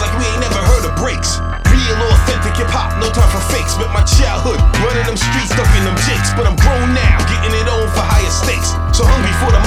like we ain't never heard of breaks. Real authentic hip hop, no time for fakes. But my childhood, running them streets, ducking them jakes. But I'm grown now, getting it on for higher stakes. So hungry for the